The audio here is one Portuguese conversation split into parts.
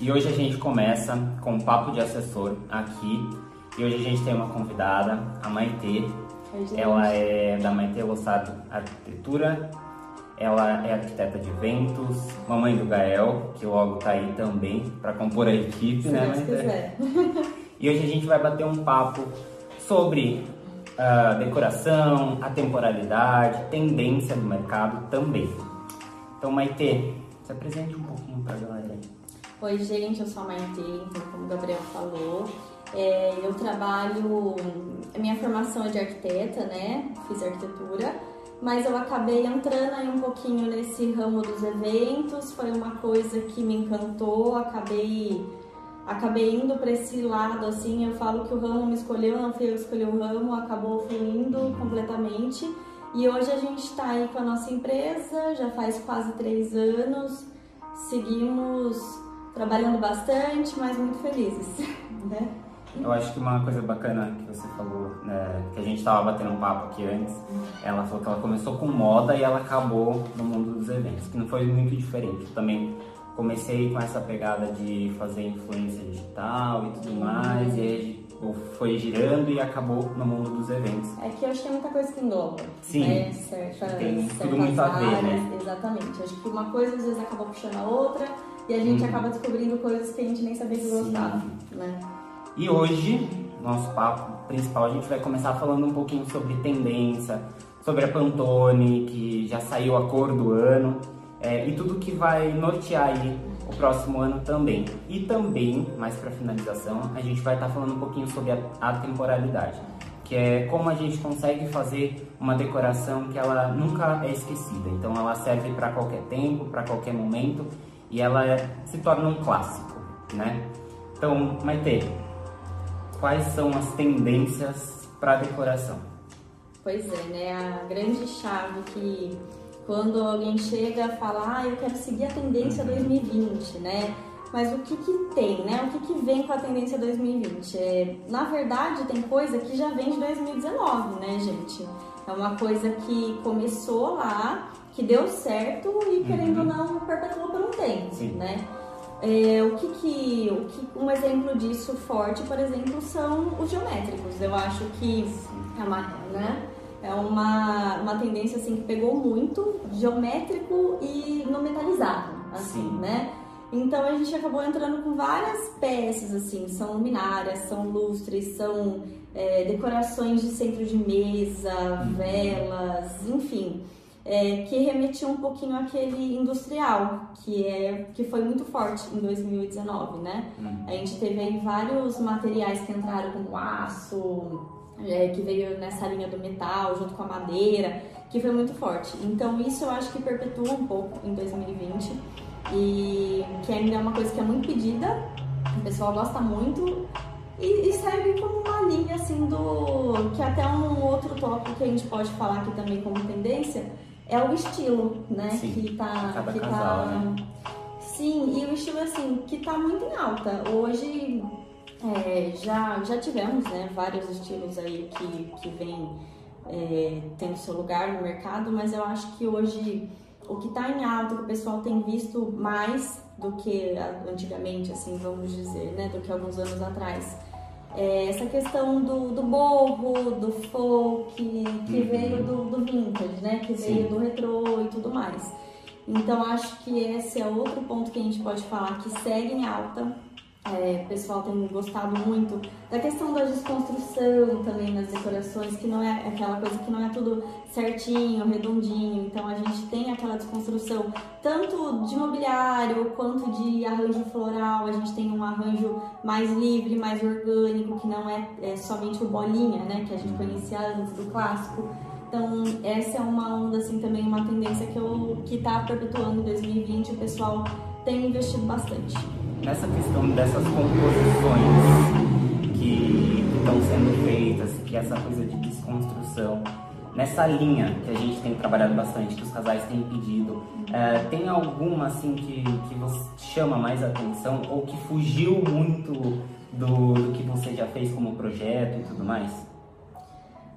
E hoje a gente começa com um papo de assessor aqui. E hoje a gente tem uma convidada, a Maitê. Oi. Ela é da Maitê Lossado Arquitetura. Ela é arquiteta de eventos, mamãe do Gael, que logo tá aí também para compor a equipe, Se né, Deus quiser. E hoje a gente vai bater um papo sobre a decoração, a temporalidade, tendência do mercado também. Então, Maitê, se apresente um pouquinho para a galera. Oi, gente, eu sou a Maitê, então, como o Gabriel falou. É, eu trabalho. A minha formação é de arquiteta, né? Fiz arquitetura, mas eu acabei entrando aí um pouquinho nesse ramo dos eventos. Foi uma coisa que me encantou, acabei. Acabei indo para esse lado, assim, eu falo que o ramo me escolheu, não fui eu que escolhi o ramo, acabou fluindo completamente. E hoje a gente está aí com a nossa empresa, já faz quase três anos, seguimos trabalhando bastante, mas muito felizes, né? Eu acho que uma coisa bacana que você falou, né, que a gente estava batendo um papo aqui antes, ela falou que ela começou com moda e ela acabou no mundo dos eventos, que não foi muito diferente. Eu também comecei com essa pegada de fazer influência digital e tudo mais, e aí foi girando e acabou no mundo dos eventos. É que eu acho que é muita coisa que engloba, Sim. né? Certas, Tem tudo muito a ver, áreas, né? Exatamente. Acho que uma coisa às vezes acaba puxando a outra e a gente Uhum. acaba descobrindo coisas que a gente nem sabia que gostava, né? E hoje, nosso papo principal, a gente vai começar falando um pouquinho sobre tendência, sobre a Pantone, que já saiu a cor do ano, é, e tudo que vai nortear aí o próximo ano também. E também, mais para finalização, a gente vai estar falando um pouquinho sobre a, a temporalidade, que é como a gente consegue fazer uma decoração que ela nunca é esquecida. Então ela serve para qualquer tempo, para qualquer momento, e ela é- se torna um clássico, né? Então, Maite, quais são as tendências para decoração? Pois é, né? A grande chave que quando alguém chega e fala, ah, eu quero seguir a tendência 2020, né? Mas o que que tem, né? O que que vem com a tendência 2020? É, na verdade, tem coisa que já vem de 2019, né, gente? É uma coisa que começou lá, que deu certo e, querendo ou não, perpetuou por um tempo, Sim. né? É, o que que, o que um exemplo disso forte, por exemplo, são os geométricos. Eu acho que é uma, né? É uma, uma tendência assim que pegou muito geométrico e no metalizado, assim, Sim. né? Então a gente acabou entrando com várias peças, assim, são luminárias, são lustres, são é, decorações de centro de mesa, velas, enfim, é, que remetiam um pouquinho àquele industrial, que, é, que foi muito forte em 2019, né? A gente teve aí vários materiais que entraram como aço, é, que veio nessa linha do metal, junto com a madeira, que foi muito forte. Então isso eu acho que perpetua um pouco em 2020 e que ainda é uma coisa que é muito pedida, o pessoal gosta muito e, e serve como uma linha assim do que até um outro tópico que a gente pode falar aqui também como tendência é o estilo, né? Sim, que tá cada que casal, tá né? Sim, e o estilo assim, que tá muito em alta. Hoje é, já, já tivemos né, vários estilos aí que, que vêm é, tendo seu lugar no mercado, mas eu acho que hoje o que tá em alta, que o pessoal tem visto mais do que antigamente, assim, vamos dizer, né, do que alguns anos atrás. É essa questão do, do borro, do folk, que Uhum. veio do, do vintage, né? Que veio Sim. do retrô e tudo mais. Então acho que esse é outro ponto que a gente pode falar que segue em alta. É, o pessoal tem gostado muito da questão da desconstrução também nas decorações, que não é aquela coisa que não é tudo certinho, redondinho. Então a gente tem aquela desconstrução tanto de mobiliário quanto de arranjo floral. A gente tem um arranjo mais livre, mais orgânico, que não é, é somente o bolinha, né, que a gente conhecia antes do clássico. Então, essa é uma onda, assim, também uma tendência que, eu, que tá perpetuando em 2020, o pessoal tem investido bastante. Nessa questão dessas composições que estão sendo feitas, que essa coisa de desconstrução, nessa linha que a gente tem trabalhado bastante, que os casais têm pedido, é, tem alguma assim que, que você chama mais atenção ou que fugiu muito do, do que você já fez como projeto e tudo mais?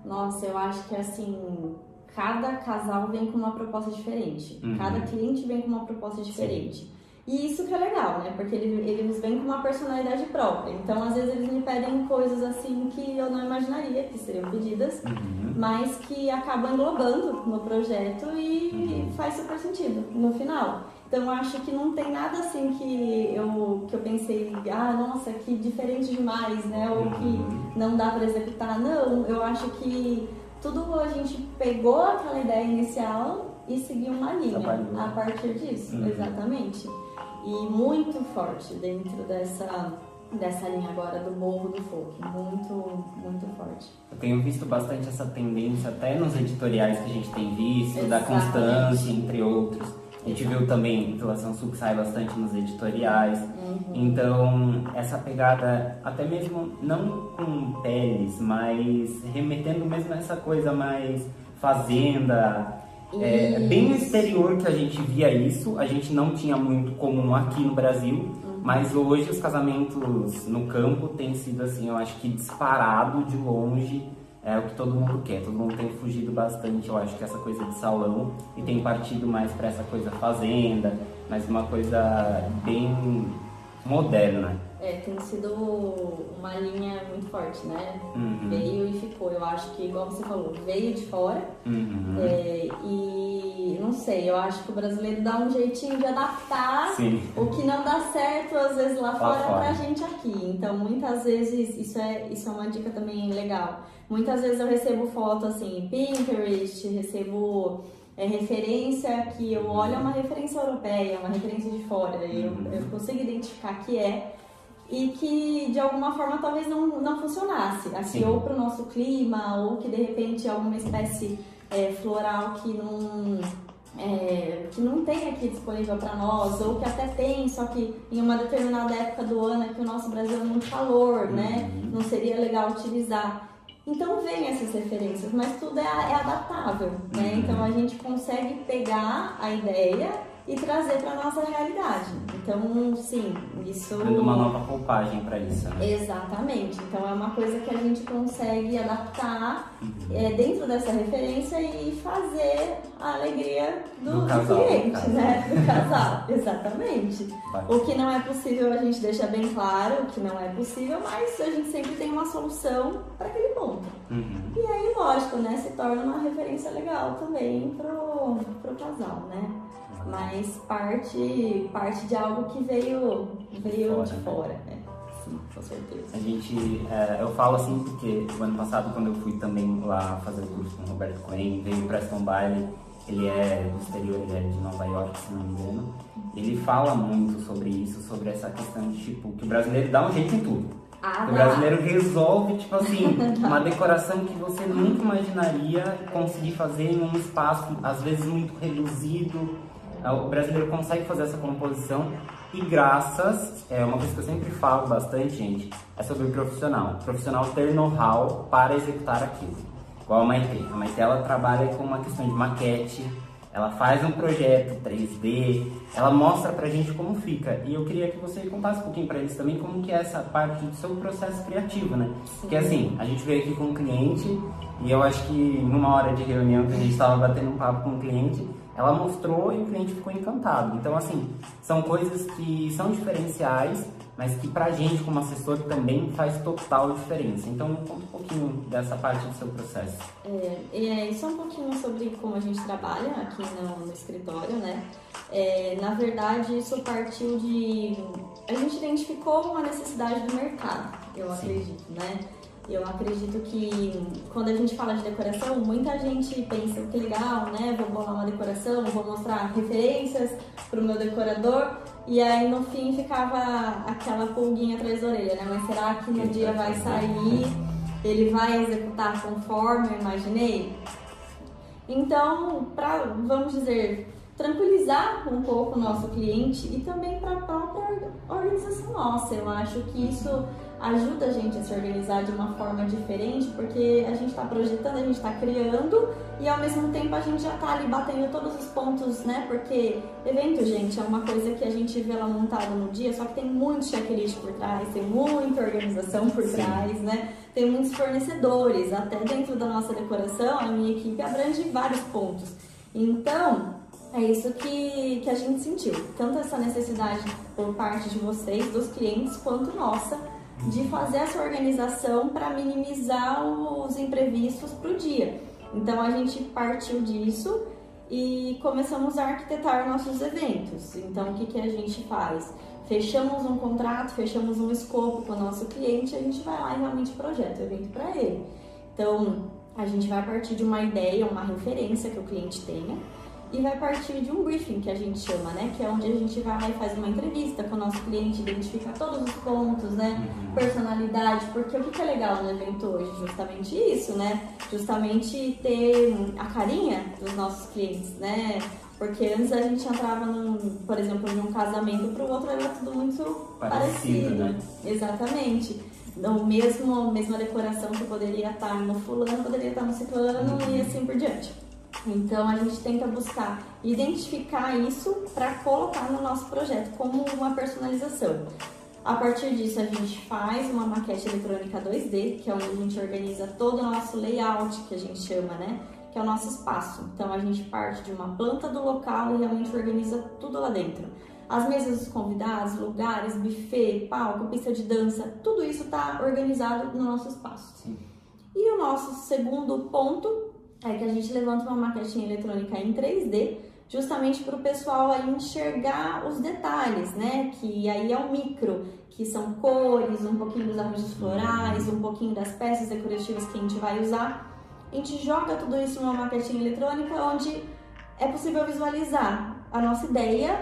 Nossa, eu acho que assim, cada casal vem com uma proposta diferente. Uhum. Cada cliente vem com uma proposta diferente. E isso que é legal, né? Porque ele, ele nos vem com uma personalidade própria. Então, às vezes, eles me pedem coisas assim que eu não imaginaria que seriam pedidas, uhum. mas que acabam englobando no projeto e uhum. faz super sentido no final. Então, eu acho que não tem nada assim que eu, que eu pensei, ah, nossa, que diferente demais, né? Ou que uhum. não dá para executar. Não, eu acho que tudo a gente pegou aquela ideia inicial e seguiu uma linha a partir disso, uhum. exatamente e muito forte dentro dessa dessa linha agora do morro do folk, muito muito forte. Eu tenho visto bastante essa tendência até nos editoriais que a gente tem visto, Exatamente. da Constância, entre outros. A gente viu também Relação Sul que sai bastante nos editoriais. Uhum. Então, essa pegada, até mesmo não com peles, mas remetendo mesmo a essa coisa mais fazenda, é, bem no exterior que a gente via isso, a gente não tinha muito comum aqui no Brasil, uhum. mas hoje os casamentos no campo têm sido assim, eu acho que disparado de longe é o que todo mundo quer. Todo mundo tem fugido bastante, eu acho que essa coisa de salão e tem partido mais para essa coisa fazenda, mas uma coisa bem moderna. É, tem sido uma linha muito forte, né? Uhum. Veio e ficou. Eu acho que, igual você falou, veio de fora. Uhum. É, e não sei, eu acho que o brasileiro dá um jeitinho de adaptar Sim. o que não dá certo, às vezes, lá, lá fora, fora pra gente aqui. Então, muitas vezes, isso é, isso é uma dica também legal. Muitas vezes eu recebo foto assim, Pinterest, recebo é, referência que eu olho é uma referência europeia, uma referência de fora. Eu, uhum. eu consigo identificar que é e que de alguma forma talvez não, não funcionasse aqui Sim. ou para o nosso clima ou que de repente alguma espécie é, floral que não é, que não tem aqui disponível para nós ou que até tem só que em uma determinada época do ano é que o nosso Brasil é muito calor né uhum. não seria legal utilizar então vem essas referências mas tudo é, é adaptável né uhum. então a gente consegue pegar a ideia e trazer para nossa realidade. Então, sim, isso. Dando uma nova roupagem para isso, né? Exatamente. Então, é uma coisa que a gente consegue adaptar uhum. é, dentro dessa referência e fazer a alegria do, do, casal, do cliente, né? Do casal. Exatamente. O que não é possível, a gente deixa bem claro o que não é possível, mas a gente sempre tem uma solução para aquele ponto. Uhum. E aí, lógico, né? Se torna uma referência legal também pro, pro casal, né? Mas parte, parte de algo que veio, veio fora, de fora. Né? Sim, com certeza. A gente, é, eu falo assim porque o ano passado, quando eu fui também lá fazer curso com o Roberto Cohen, veio o Preston Bailey, ele é do exterior, ele é de Nova York, se não me engano. Ele fala muito sobre isso, sobre essa questão de tipo, que o brasileiro dá um jeito em tudo. Ah, o brasileiro resolve, tipo assim, uma decoração que você nunca imaginaria conseguir fazer em um espaço, às vezes muito reduzido, o brasileiro consegue fazer essa composição e graças, é uma coisa que eu sempre falo bastante, gente, é sobre o profissional. O profissional ter know-how para executar aquilo. Igual a Maite. A Maite, ela trabalha com uma questão de maquete, ela faz um projeto 3D, ela mostra pra gente como fica. E eu queria que você contasse um pouquinho pra eles também como que é essa parte do seu processo criativo, né? Porque assim, a gente veio aqui com um cliente e eu acho que numa hora de reunião que a gente estava batendo um papo com o um cliente, ela mostrou e o cliente ficou encantado. Então, assim, são coisas que são diferenciais, mas que pra gente como assessor também faz total diferença. Então, conta um pouquinho dessa parte do seu processo. É, é, só um pouquinho sobre como a gente trabalha aqui no, no escritório, né? É, na verdade, isso partiu de... A gente identificou uma necessidade do mercado, eu Sim. acredito, né? Eu acredito que quando a gente fala de decoração, muita gente pensa que legal, né? Vou bolar uma decoração, vou mostrar referências para o meu decorador e aí no fim ficava aquela pulguinha atrás da orelha, né? Mas será que no dia vai sair, ele vai executar conforme eu imaginei? Então, para, vamos dizer, tranquilizar um pouco o nosso cliente e também para a própria organização nossa, eu acho que isso ajuda a gente a se organizar de uma forma diferente, porque a gente está projetando, a gente está criando e ao mesmo tempo a gente já está ali batendo todos os pontos, né? Porque evento, gente, é uma coisa que a gente vê lá montada no dia, só que tem muito checklist por trás, tem muita organização por Sim. trás, né? Tem muitos fornecedores, até dentro da nossa decoração, a minha equipe abrange vários pontos. Então, é isso que, que a gente sentiu. Tanto essa necessidade por parte de vocês, dos clientes, quanto nossa, de fazer essa organização para minimizar os imprevistos para o dia. Então a gente partiu disso e começamos a arquitetar nossos eventos. Então o que, que a gente faz? Fechamos um contrato, fechamos um escopo com o nosso cliente, a gente vai lá e realmente projeta o evento para ele. Então a gente vai partir de uma ideia, uma referência que o cliente tenha e vai partir de um briefing que a gente chama, né? Que é onde a gente vai e faz uma entrevista com o nosso cliente, identifica todos os pontos, né? Uhum. Personalidade, porque o que é legal no evento hoje? Justamente isso, né? Justamente ter a carinha dos nossos clientes, né? Porque antes a gente entrava, num, por exemplo, de um casamento para o outro, era tudo muito parecido. parecido. Né? Exatamente. O mesmo, mesma decoração que poderia estar no fulano, poderia estar no ciclano uhum. e assim por diante. Então a gente tenta buscar identificar isso para colocar no nosso projeto como uma personalização. A partir disso a gente faz uma maquete eletrônica 2D, que é onde a gente organiza todo o nosso layout, que a gente chama, né? Que é o nosso espaço. Então a gente parte de uma planta do local e realmente organiza tudo lá dentro. As mesas dos convidados, lugares, buffet, palco, pista de dança, tudo isso está organizado no nosso espaço. Sim. E o nosso segundo ponto é que a gente levanta uma maquetinha eletrônica em 3D, justamente para o pessoal aí enxergar os detalhes, né? Que aí é o micro, que são cores, um pouquinho dos arranjos florais, um pouquinho das peças decorativas que a gente vai usar. A gente joga tudo isso numa maquetinha eletrônica onde é possível visualizar a nossa ideia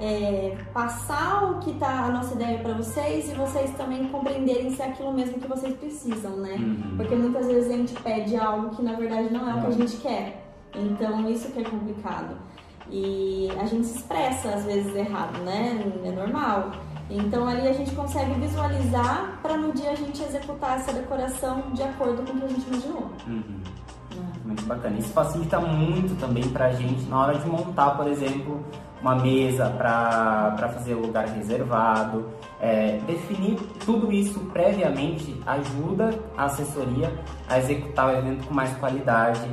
é, passar o que tá a nossa ideia para vocês e vocês também compreenderem se é aquilo mesmo que vocês precisam, né? Uhum. Porque muitas vezes a gente pede algo que na verdade não é o que a gente quer. Então isso que é complicado. E a gente se expressa às vezes errado, né? É normal. Então ali a gente consegue visualizar para no dia a gente executar essa decoração de acordo com o que a gente imaginou. Uhum. Muito bacana. Isso facilita muito também para a gente na hora de montar, por exemplo, uma mesa para fazer lugar reservado. É, definir tudo isso previamente ajuda a assessoria a executar o evento com mais qualidade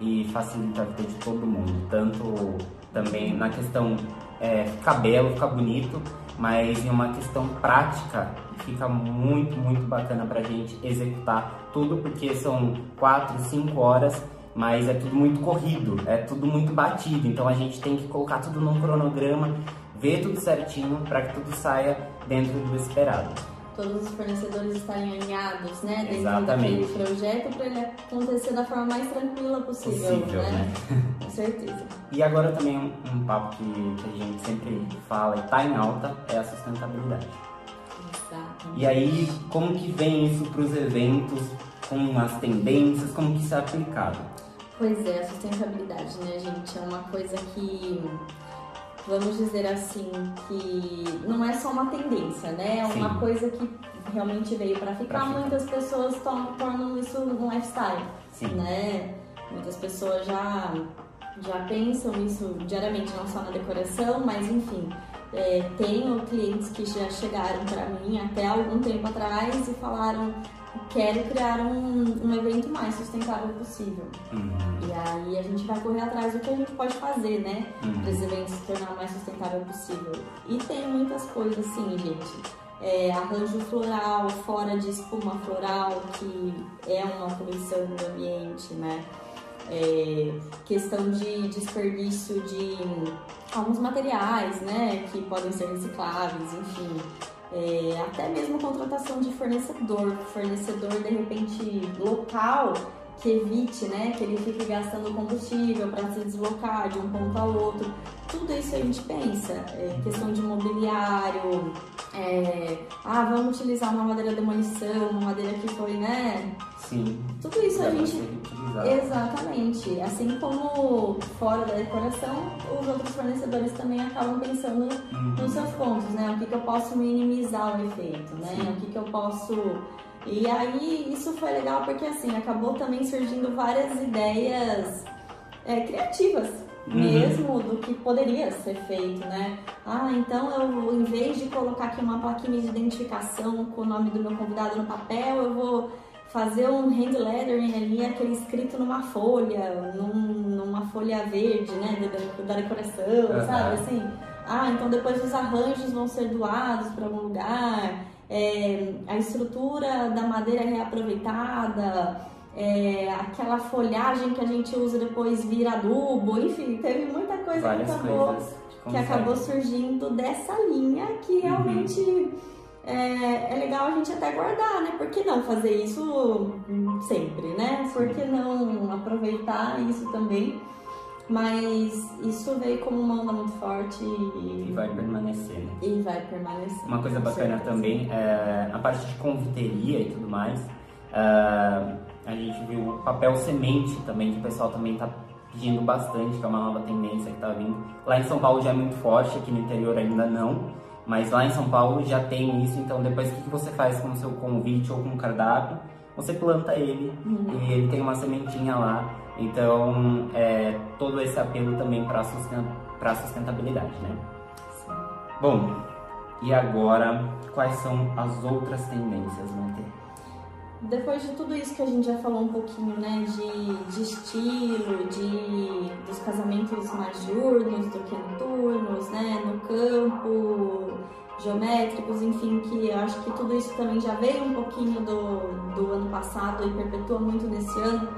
e facilita a vida de todo mundo, tanto também na questão é, ficar belo, ficar bonito, mas em uma questão prática fica muito, muito bacana para a gente executar tudo, porque são quatro, cinco horas mas é tudo muito corrido, é tudo muito batido, então a gente tem que colocar tudo num cronograma, ver tudo certinho para que tudo saia dentro do esperado. Todos os fornecedores estarem alinhados, né, dentro Exatamente. daquele projeto para ele acontecer da forma mais tranquila possível, possível né? né? Com certeza. E agora também um, um papo que, que, a gente sempre fala e está em alta é a sustentabilidade. Exato. E aí, como que vem isso para os eventos, com as tendências, como que isso é aplicado? Pois é, a sustentabilidade, né, gente? É uma coisa que, vamos dizer assim, que não é só uma tendência, né? É uma Sim. coisa que realmente veio para ficar. Pra Muitas ficar. pessoas tornam isso um lifestyle, Sim. né? Muitas pessoas já, já pensam isso diariamente, não só na decoração, mas enfim. É, tenho clientes que já chegaram para mim até algum tempo atrás e falaram quero criar um, um evento mais sustentável possível. Uhum. E aí a gente vai correr atrás do que a gente pode fazer, né? Uhum. Para esse evento se tornar o mais sustentável possível. E tem muitas coisas assim, gente. É, arranjo floral, fora de espuma floral, que é uma poluição do ambiente, né? É, questão de desperdício de alguns materiais, né? Que podem ser recicláveis, enfim é, até mesmo contratação de fornecedor, fornecedor de repente local que evite, né, que ele fique gastando combustível para se deslocar de um ponto ao outro. Tudo isso a gente pensa, é, questão de mobiliário, é, ah, vamos utilizar uma madeira demolição, uma madeira que foi, né? Sim. Tudo isso a gente. Exatamente. Assim como fora da decoração, os outros fornecedores também acabam pensando uhum. nos seus pontos, né? O que, que eu posso minimizar o efeito, né? Sim. O que, que eu posso. E aí isso foi legal porque assim, acabou também surgindo várias ideias é, criativas uhum. mesmo do que poderia ser feito, né? Ah, então eu, em vez de colocar aqui uma plaquinha de identificação com o nome do meu convidado no papel, eu vou fazer um hand lettering ali, aquele escrito numa folha, num, numa folha verde, né, da, da decoração, uhum. sabe, assim. Ah, então depois os arranjos vão ser doados para algum lugar, é, a estrutura da madeira é reaproveitada, é, aquela folhagem que a gente usa depois vira adubo, enfim, teve muita coisa Várias que acabou, que acabou surgindo dessa linha que realmente... Uhum é, é, legal a gente até guardar, né? Por que não fazer isso sempre, né? Por que não aproveitar isso também? Mas isso veio como uma onda muito forte e, e vai permanecer, né? E vai permanecer. Uma coisa bacana certeza. também é a parte de conviteria e tudo mais. Uh, a gente viu o papel semente também, que o pessoal também está pedindo bastante, que é uma nova tendência que está vindo. Lá em São Paulo já é muito forte, aqui no interior ainda não. Mas lá em São Paulo já tem isso, então depois o que você faz com o seu convite ou com o cardápio? Você planta ele uhum. e ele tem uma sementinha lá. Então, é, todo esse apelo também para a sustentabilidade, né? Sim. Bom, e agora, quais são as outras tendências? Depois de tudo isso que a gente já falou um pouquinho, né, de, de estilo, de, dos casamentos mais diurnos do que noturnos, né, no campo, geométricos, enfim, que eu acho que tudo isso também já veio um pouquinho do, do ano passado e perpetua muito nesse ano.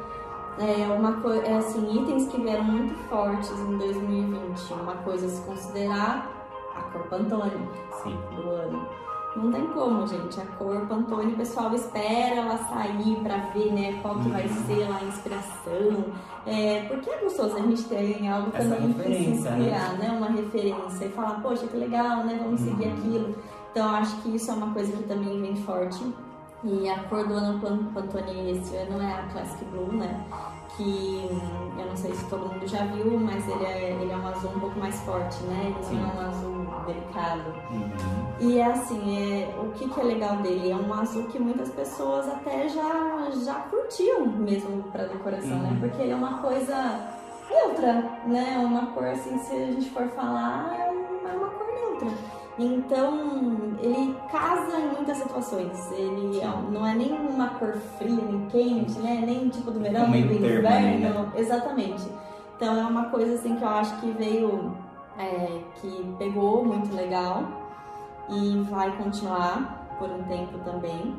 É uma coisa, é assim, itens que vieram muito fortes em 2020. Uma coisa a se considerar a cor Pantone Sim. do ano não tem como, gente. A cor Pantone, o pessoal espera ela sair para ver, né, qual que vai uhum. ser lá a inspiração. É, porque é gostoso a gente ter algo Essa também para se inspirar, né? né? Uma referência e falar, poxa, que legal, né? Vamos seguir uhum. aquilo. Então, acho que isso é uma coisa que também vem forte. E a cor do ano Pantone esse ano é a Classic Blue, né? Que eu não sei se todo mundo já viu, mas ele é, ele é um azul um pouco mais forte, né? Ele não é um azul delicado. Uhum. E é assim, é, o que, que é legal dele? É um azul que muitas pessoas até já, já curtiam mesmo para decoração, né? uhum. né? Porque ele é uma coisa neutra, né? Uma cor assim, se a gente for falar, é uma cor neutra. Então, ele casa em muitas situações. Ele não é nem uma cor fria, nem quente, né? Nem tipo do verão, nem do inverno. Né? Exatamente. Então, é uma coisa assim que eu acho que veio, é, que pegou muito legal e vai continuar por um tempo também.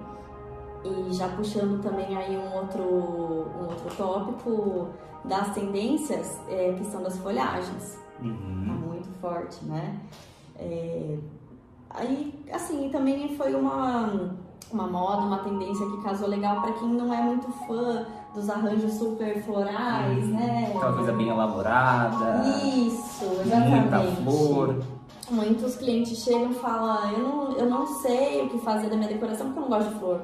E já puxando também aí um outro, um outro tópico das tendências, é a questão das folhagens. Uhum. Tá muito forte, né? É, aí, assim, também foi uma, uma moda, uma tendência que casou legal para quem não é muito fã dos arranjos super florais, hum, né? Aquela coisa bem elaborada. Isso, exatamente. Muita flor. Muitos clientes chegam e falam, eu não, eu não sei o que fazer da minha decoração porque eu não gosto de flor.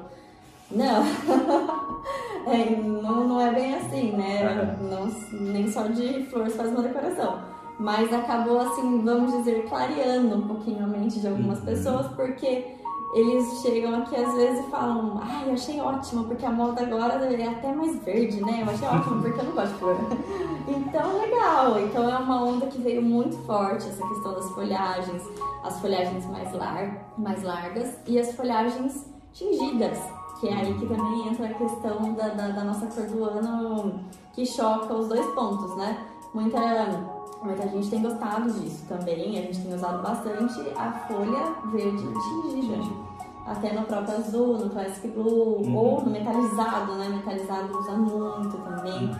Não, é, não, não é bem assim, né? Não, nem só de flor se faz uma decoração mas acabou assim, vamos dizer, clareando um pouquinho a mente de algumas uhum. pessoas, porque eles chegam aqui às vezes e falam, ai, eu achei ótimo, porque a moda agora é até mais verde, né? Eu achei ótimo porque eu não gosto de flor. então, legal. Então é uma onda que veio muito forte, essa questão das folhagens, as folhagens mais, lar mais largas e as folhagens tingidas, que é aí que também entra a questão da, da, da nossa cor do ano que choca os dois pontos, né? Muita Muita gente tem gostado disso também, a gente tem usado bastante a folha verde tingida. Até no próprio azul, no Classic Blue, uhum. ou no metalizado, né? Metalizado usa muito também. Uhum.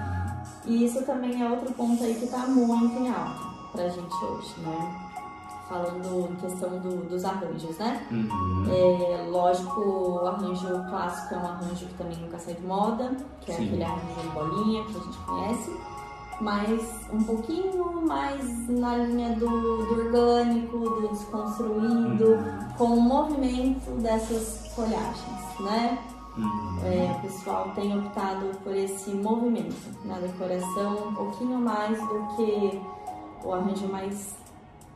E isso também é outro ponto aí que tá muito em alta pra gente hoje, né? Falando em questão do, dos arranjos, né? Uhum. É, lógico, o arranjo clássico é um arranjo que também nunca sai de moda, que é Sim. aquele arranjo de bolinha que a gente conhece mas um pouquinho mais na linha do, do orgânico, do desconstruído, uhum. com o movimento dessas folhagens, né? Uhum. É, o pessoal tem optado por esse movimento na decoração um pouquinho mais do que o arranjo mais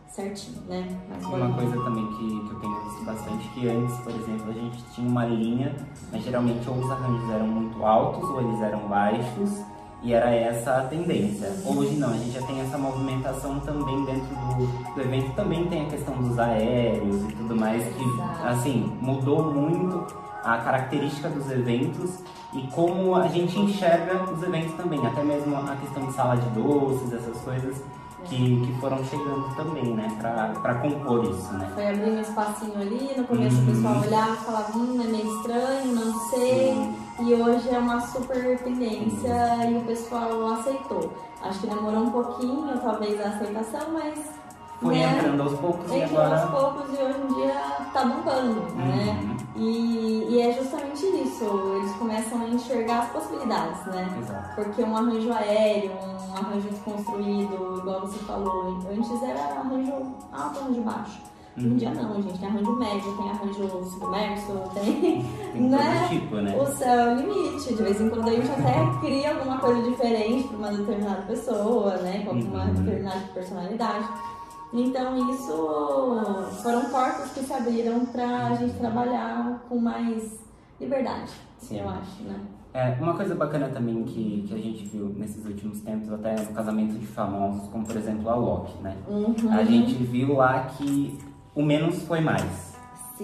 certinho, né? Mais uma coisa também que, que eu tenho visto bastante, que antes, por exemplo, a gente tinha uma linha, mas geralmente ou os arranjos eram muito altos ou eles eram baixos, E era essa a tendência. Hoje não, a gente já tem essa movimentação também dentro do, do evento. Também tem a questão dos aéreos e tudo mais, que assim, mudou muito a característica dos eventos e como a gente enxerga os eventos também. Até mesmo a questão de sala de doces, essas coisas que, que foram chegando também, né? Pra, pra compor isso, né? Foi abrir um espacinho ali, no começo Uhum. o pessoal olhava e falava, hum, é meio estranho, não sei. E hoje é uma super tendência e o pessoal aceitou. Acho que demorou um pouquinho, talvez, a aceitação, mas. Foi né, entrando aos poucos e agora. aos poucos e hoje em dia tá bombando, né? Uhum. E, e é justamente isso, eles começam a enxergar as possibilidades, né? Exato. Porque um arranjo aéreo, um arranjo desconstruído, igual você falou, antes era arranjo alto, arranjo baixo. Hoje em dia não, gente, tem arranjo médio, tem arranjo submerso, tem. Tem né? tipo, né? O céu é o limite. De vez em quando a gente até cria alguma coisa diferente para uma determinada pessoa, né? Com alguma Uhum. determinada personalidade. Então isso foram portas que se abriram para a gente trabalhar com mais liberdade, Sim. eu acho, né? É, uma coisa bacana também que, que a gente viu nesses últimos tempos, até no casamento de famosos, como por exemplo a Loki, né? Uhum. A gente viu lá que o menos foi mais,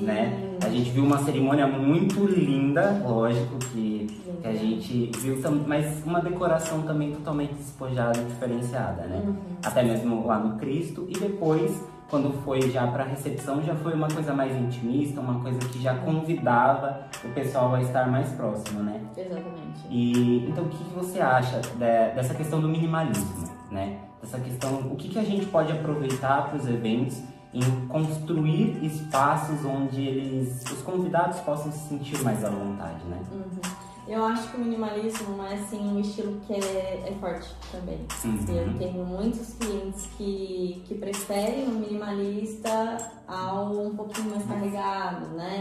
Sim. né? A gente viu uma cerimônia muito linda, lógico que, que a gente viu, mas uma decoração também totalmente despojada e diferenciada, né? Uhum. Até mesmo lá no Cristo e depois, quando foi já para recepção, já foi uma coisa mais intimista, uma coisa que já convidava o pessoal a estar mais próximo, né? Exatamente. E então o que, que você acha de- dessa questão do minimalismo, né? Dessa questão, o que, que a gente pode aproveitar para os eventos em construir espaços onde eles, os convidados possam se sentir mais à vontade, né? Uhum. Eu acho que o minimalismo é assim um estilo que é, é forte também. Uhum. Eu tenho muitos clientes que, que preferem o minimalista ao um pouquinho mais carregado, né?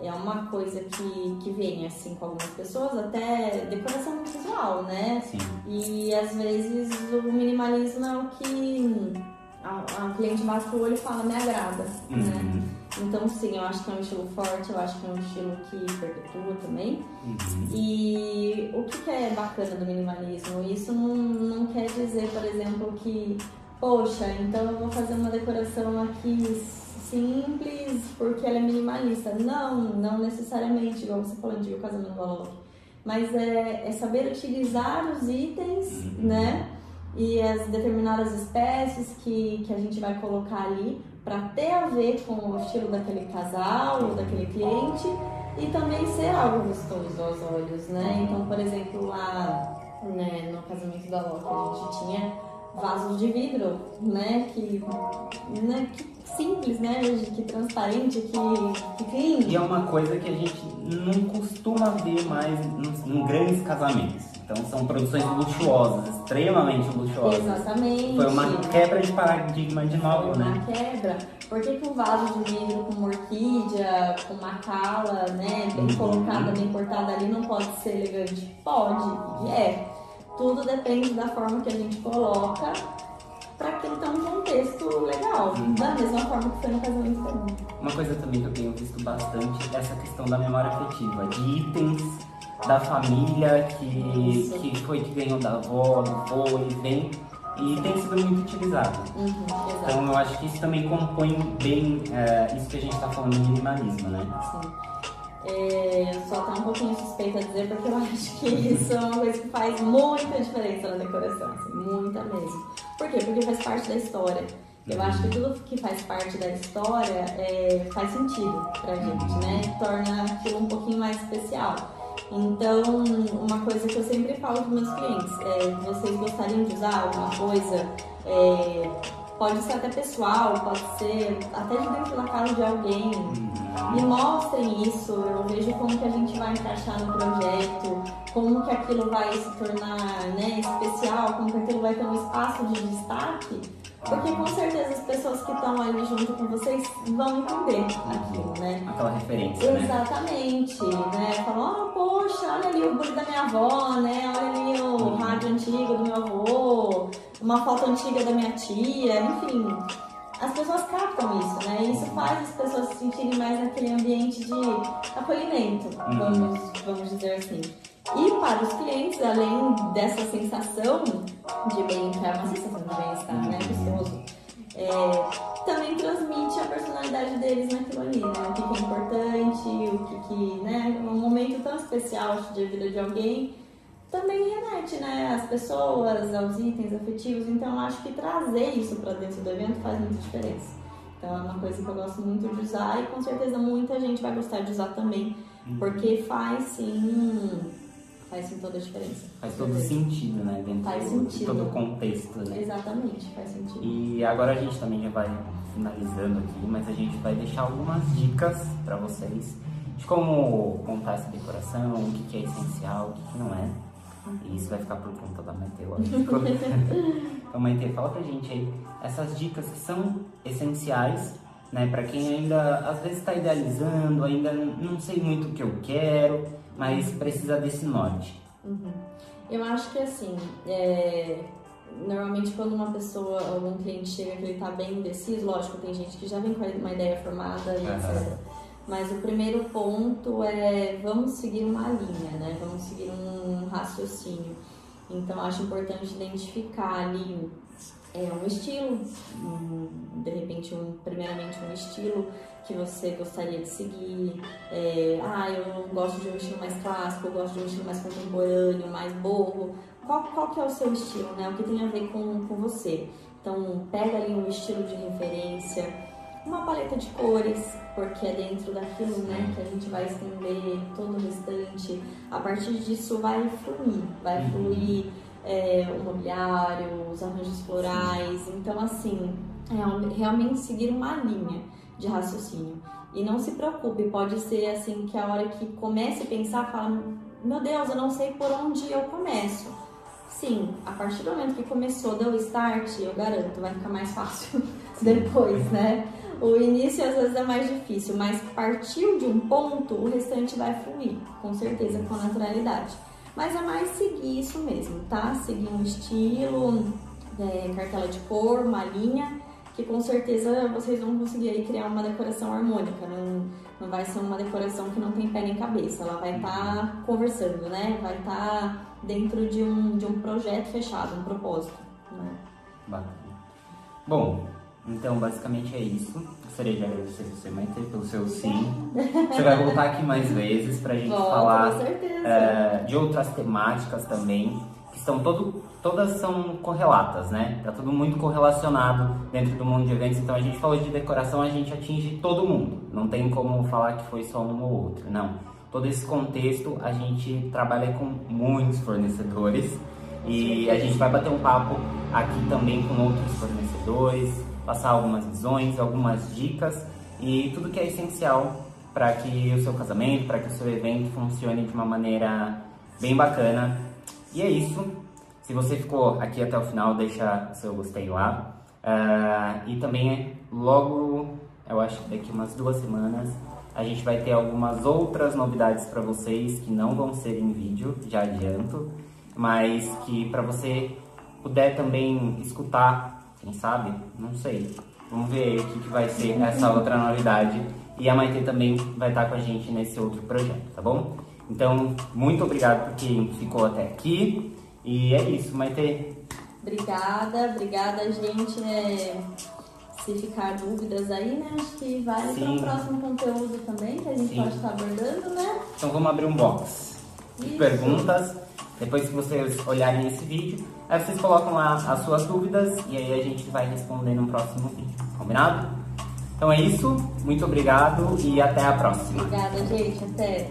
É uma coisa que, que vem assim com algumas pessoas, até decoração visual, né? Sim. E às vezes o minimalismo é o que a, a cliente bate o olho e fala, me agrada, né? Uhum. Então sim, eu acho que é um estilo forte, eu acho que é um estilo que perpetua também. Uhum. E o que, que é bacana do minimalismo? Isso não, não quer dizer, por exemplo, que, poxa, então eu vou fazer uma decoração aqui simples porque ela é minimalista. Não, não necessariamente, igual você falou de o casamento do. Mas é, é saber utilizar os itens, Uhum. né? E as determinadas espécies que, que a gente vai colocar ali para ter a ver com o estilo daquele casal ou daquele cliente e também ser algo gostoso aos olhos, né? Então, por exemplo, lá né, no casamento da Loki a gente tinha vasos de vidro, né? Que, né, que simples, né? Que transparente, que, que E clean. é uma coisa que a gente não costuma ver mais em, em grandes casamentos. Então são produções luxuosas, extremamente luxuosas. Exatamente. Foi uma quebra de paradigma de novo, Foi né? uma quebra. Por que, que um vaso de vidro com uma orquídea, com uma cala, né, bem Uhum. colocada, bem cortada ali, não pode ser elegante? Pode, e é. Tudo depende da forma que a gente coloca para aquilo ter um contexto legal. Uhum. Da mesma forma que foi no casamento comum. Uma coisa também que eu tenho visto bastante é essa questão da memória afetiva, de itens da família que, Isso. que foi que ganhou da avó, do vô e vem e tem sido muito utilizado. Uhum. Então eu acho que isso também compõe bem é, isso que a gente está falando de minimalismo, né? Sim. É, sou até um pouquinho suspeita a dizer, porque eu acho que isso é uma coisa que faz muita diferença na decoração, assim, muita mesmo. Por quê? Porque faz parte da história. Eu acho que tudo que faz parte da história é, faz sentido pra gente, né? Torna aquilo um pouquinho mais especial. Então, uma coisa que eu sempre falo para meus clientes é: vocês gostariam de usar alguma coisa? é, pode ser até pessoal, pode ser até de dentro da casa de alguém, me mostrem isso, eu vejo como que a gente vai encaixar no projeto, como que aquilo vai se tornar né, especial, como que aquilo vai ter um espaço de destaque, porque com certeza as pessoas que estão ali junto com vocês vão entender aquilo, né? Aquela referência, né? Exatamente, né? Falam, oh, poxa, olha ali o bolo da minha avó, né? Olha ali o rádio antigo do meu avô, uma foto antiga da minha tia, enfim. As pessoas captam isso, né? E isso faz as pessoas se sentirem mais naquele ambiente de acolhimento, vamos, vamos dizer assim. E para os clientes, além dessa sensação de bem-estar, uma sensação de bem-estar, né, gostoso, é, também transmite a personalidade deles naquilo ali, né? O que, que é importante, o que, que, né? Um momento tão especial de vida de alguém também remete, né? As pessoas, aos itens afetivos. Então, eu acho que trazer isso para dentro do evento faz muita diferença. Então, é uma coisa que eu gosto muito de usar e com certeza muita gente vai gostar de usar também, uhum. porque faz sim faz sim toda a diferença. Faz todo sentido, né? Dentro faz sentido. de todo o contexto, né? Exatamente, faz sentido. E agora a gente também já vai finalizando aqui, mas a gente vai deixar algumas dicas para vocês de como montar essa decoração, o que, é essencial, o que, não é. E isso vai ficar por conta da Maite, lógico. então, Maite, fala pra gente aí essas dicas que são essenciais, né, para quem ainda às vezes está idealizando, ainda não sei muito o que eu quero, mas precisa desse norte. Uhum. Eu acho que assim, é... normalmente quando uma pessoa, algum cliente chega que ele está bem indeciso, lógico, tem gente que já vem com uma ideia formada e etc. Mas o primeiro ponto é vamos seguir uma linha, né? Vamos seguir um raciocínio. Então acho importante identificar ali é, um estilo, um, de repente um, primeiramente um estilo que você gostaria de seguir. É, ah, eu gosto de um estilo mais clássico, eu gosto de um estilo mais contemporâneo, mais borro. Qual, qual que é o seu estilo, né? O que tem a ver com, com você? Então, pega ali um estilo de referência, uma paleta de cores, porque é dentro daquilo, né, que a gente vai estender todo o restante. A partir disso vai fluir, vai uhum. fluir é, o mobiliário, os arranjos florais. Então, assim, é realmente seguir uma linha de raciocínio. E não se preocupe, pode ser assim que a hora que comece a pensar, fala, meu Deus, eu não sei por onde eu começo. Sim, a partir do momento que começou, deu start, eu garanto, vai ficar mais fácil depois, né? O início às vezes é mais difícil, mas partiu de um ponto, o restante vai fluir, com certeza, com naturalidade. Mas é mais seguir isso mesmo, tá? Seguir um estilo, é, cartela de cor, uma linha que com certeza vocês vão conseguir aí criar uma decoração harmônica. Não, não vai ser uma decoração que não tem pé nem cabeça. Ela vai estar tá conversando, né? Vai estar tá dentro de um, de um projeto fechado, um propósito. Né? Bom, então basicamente é isso. Gostaria de agradecer você, Maite, pelo seu sim. Você vai voltar aqui mais vezes pra gente Volto, falar é, de outras temáticas também são todo, todas são correlatas, né? Tá tudo muito correlacionado dentro do mundo de eventos. Então a gente falou de decoração, a gente atinge todo mundo. Não tem como falar que foi só um ou outro, não. Todo esse contexto a gente trabalha com muitos fornecedores e a gente vai bater um papo aqui também com outros fornecedores, passar algumas visões, algumas dicas e tudo que é essencial para que o seu casamento, para que o seu evento funcione de uma maneira bem bacana e é isso. Se você ficou aqui até o final, deixa seu gostei lá. Uh, e também, logo, eu acho que daqui umas duas semanas, a gente vai ter algumas outras novidades para vocês que não vão ser em vídeo, já adianto, mas que para você puder também escutar, quem sabe, não sei. Vamos ver o que, que vai ser essa outra novidade. E a Maite também vai estar com a gente nesse outro projeto, tá bom? Então, muito obrigado por quem ficou até aqui. E é isso, Maite. Obrigada, obrigada, gente. É, se ficar dúvidas aí, né? Acho que vale para o próximo conteúdo também, que a gente Sim. pode estar abordando, né? Então vamos abrir um box de perguntas. Depois que vocês olharem esse vídeo, aí vocês colocam lá as suas dúvidas e aí a gente vai responder no próximo vídeo. Combinado? Então é isso, muito obrigado e até a próxima. Obrigada, gente. Até.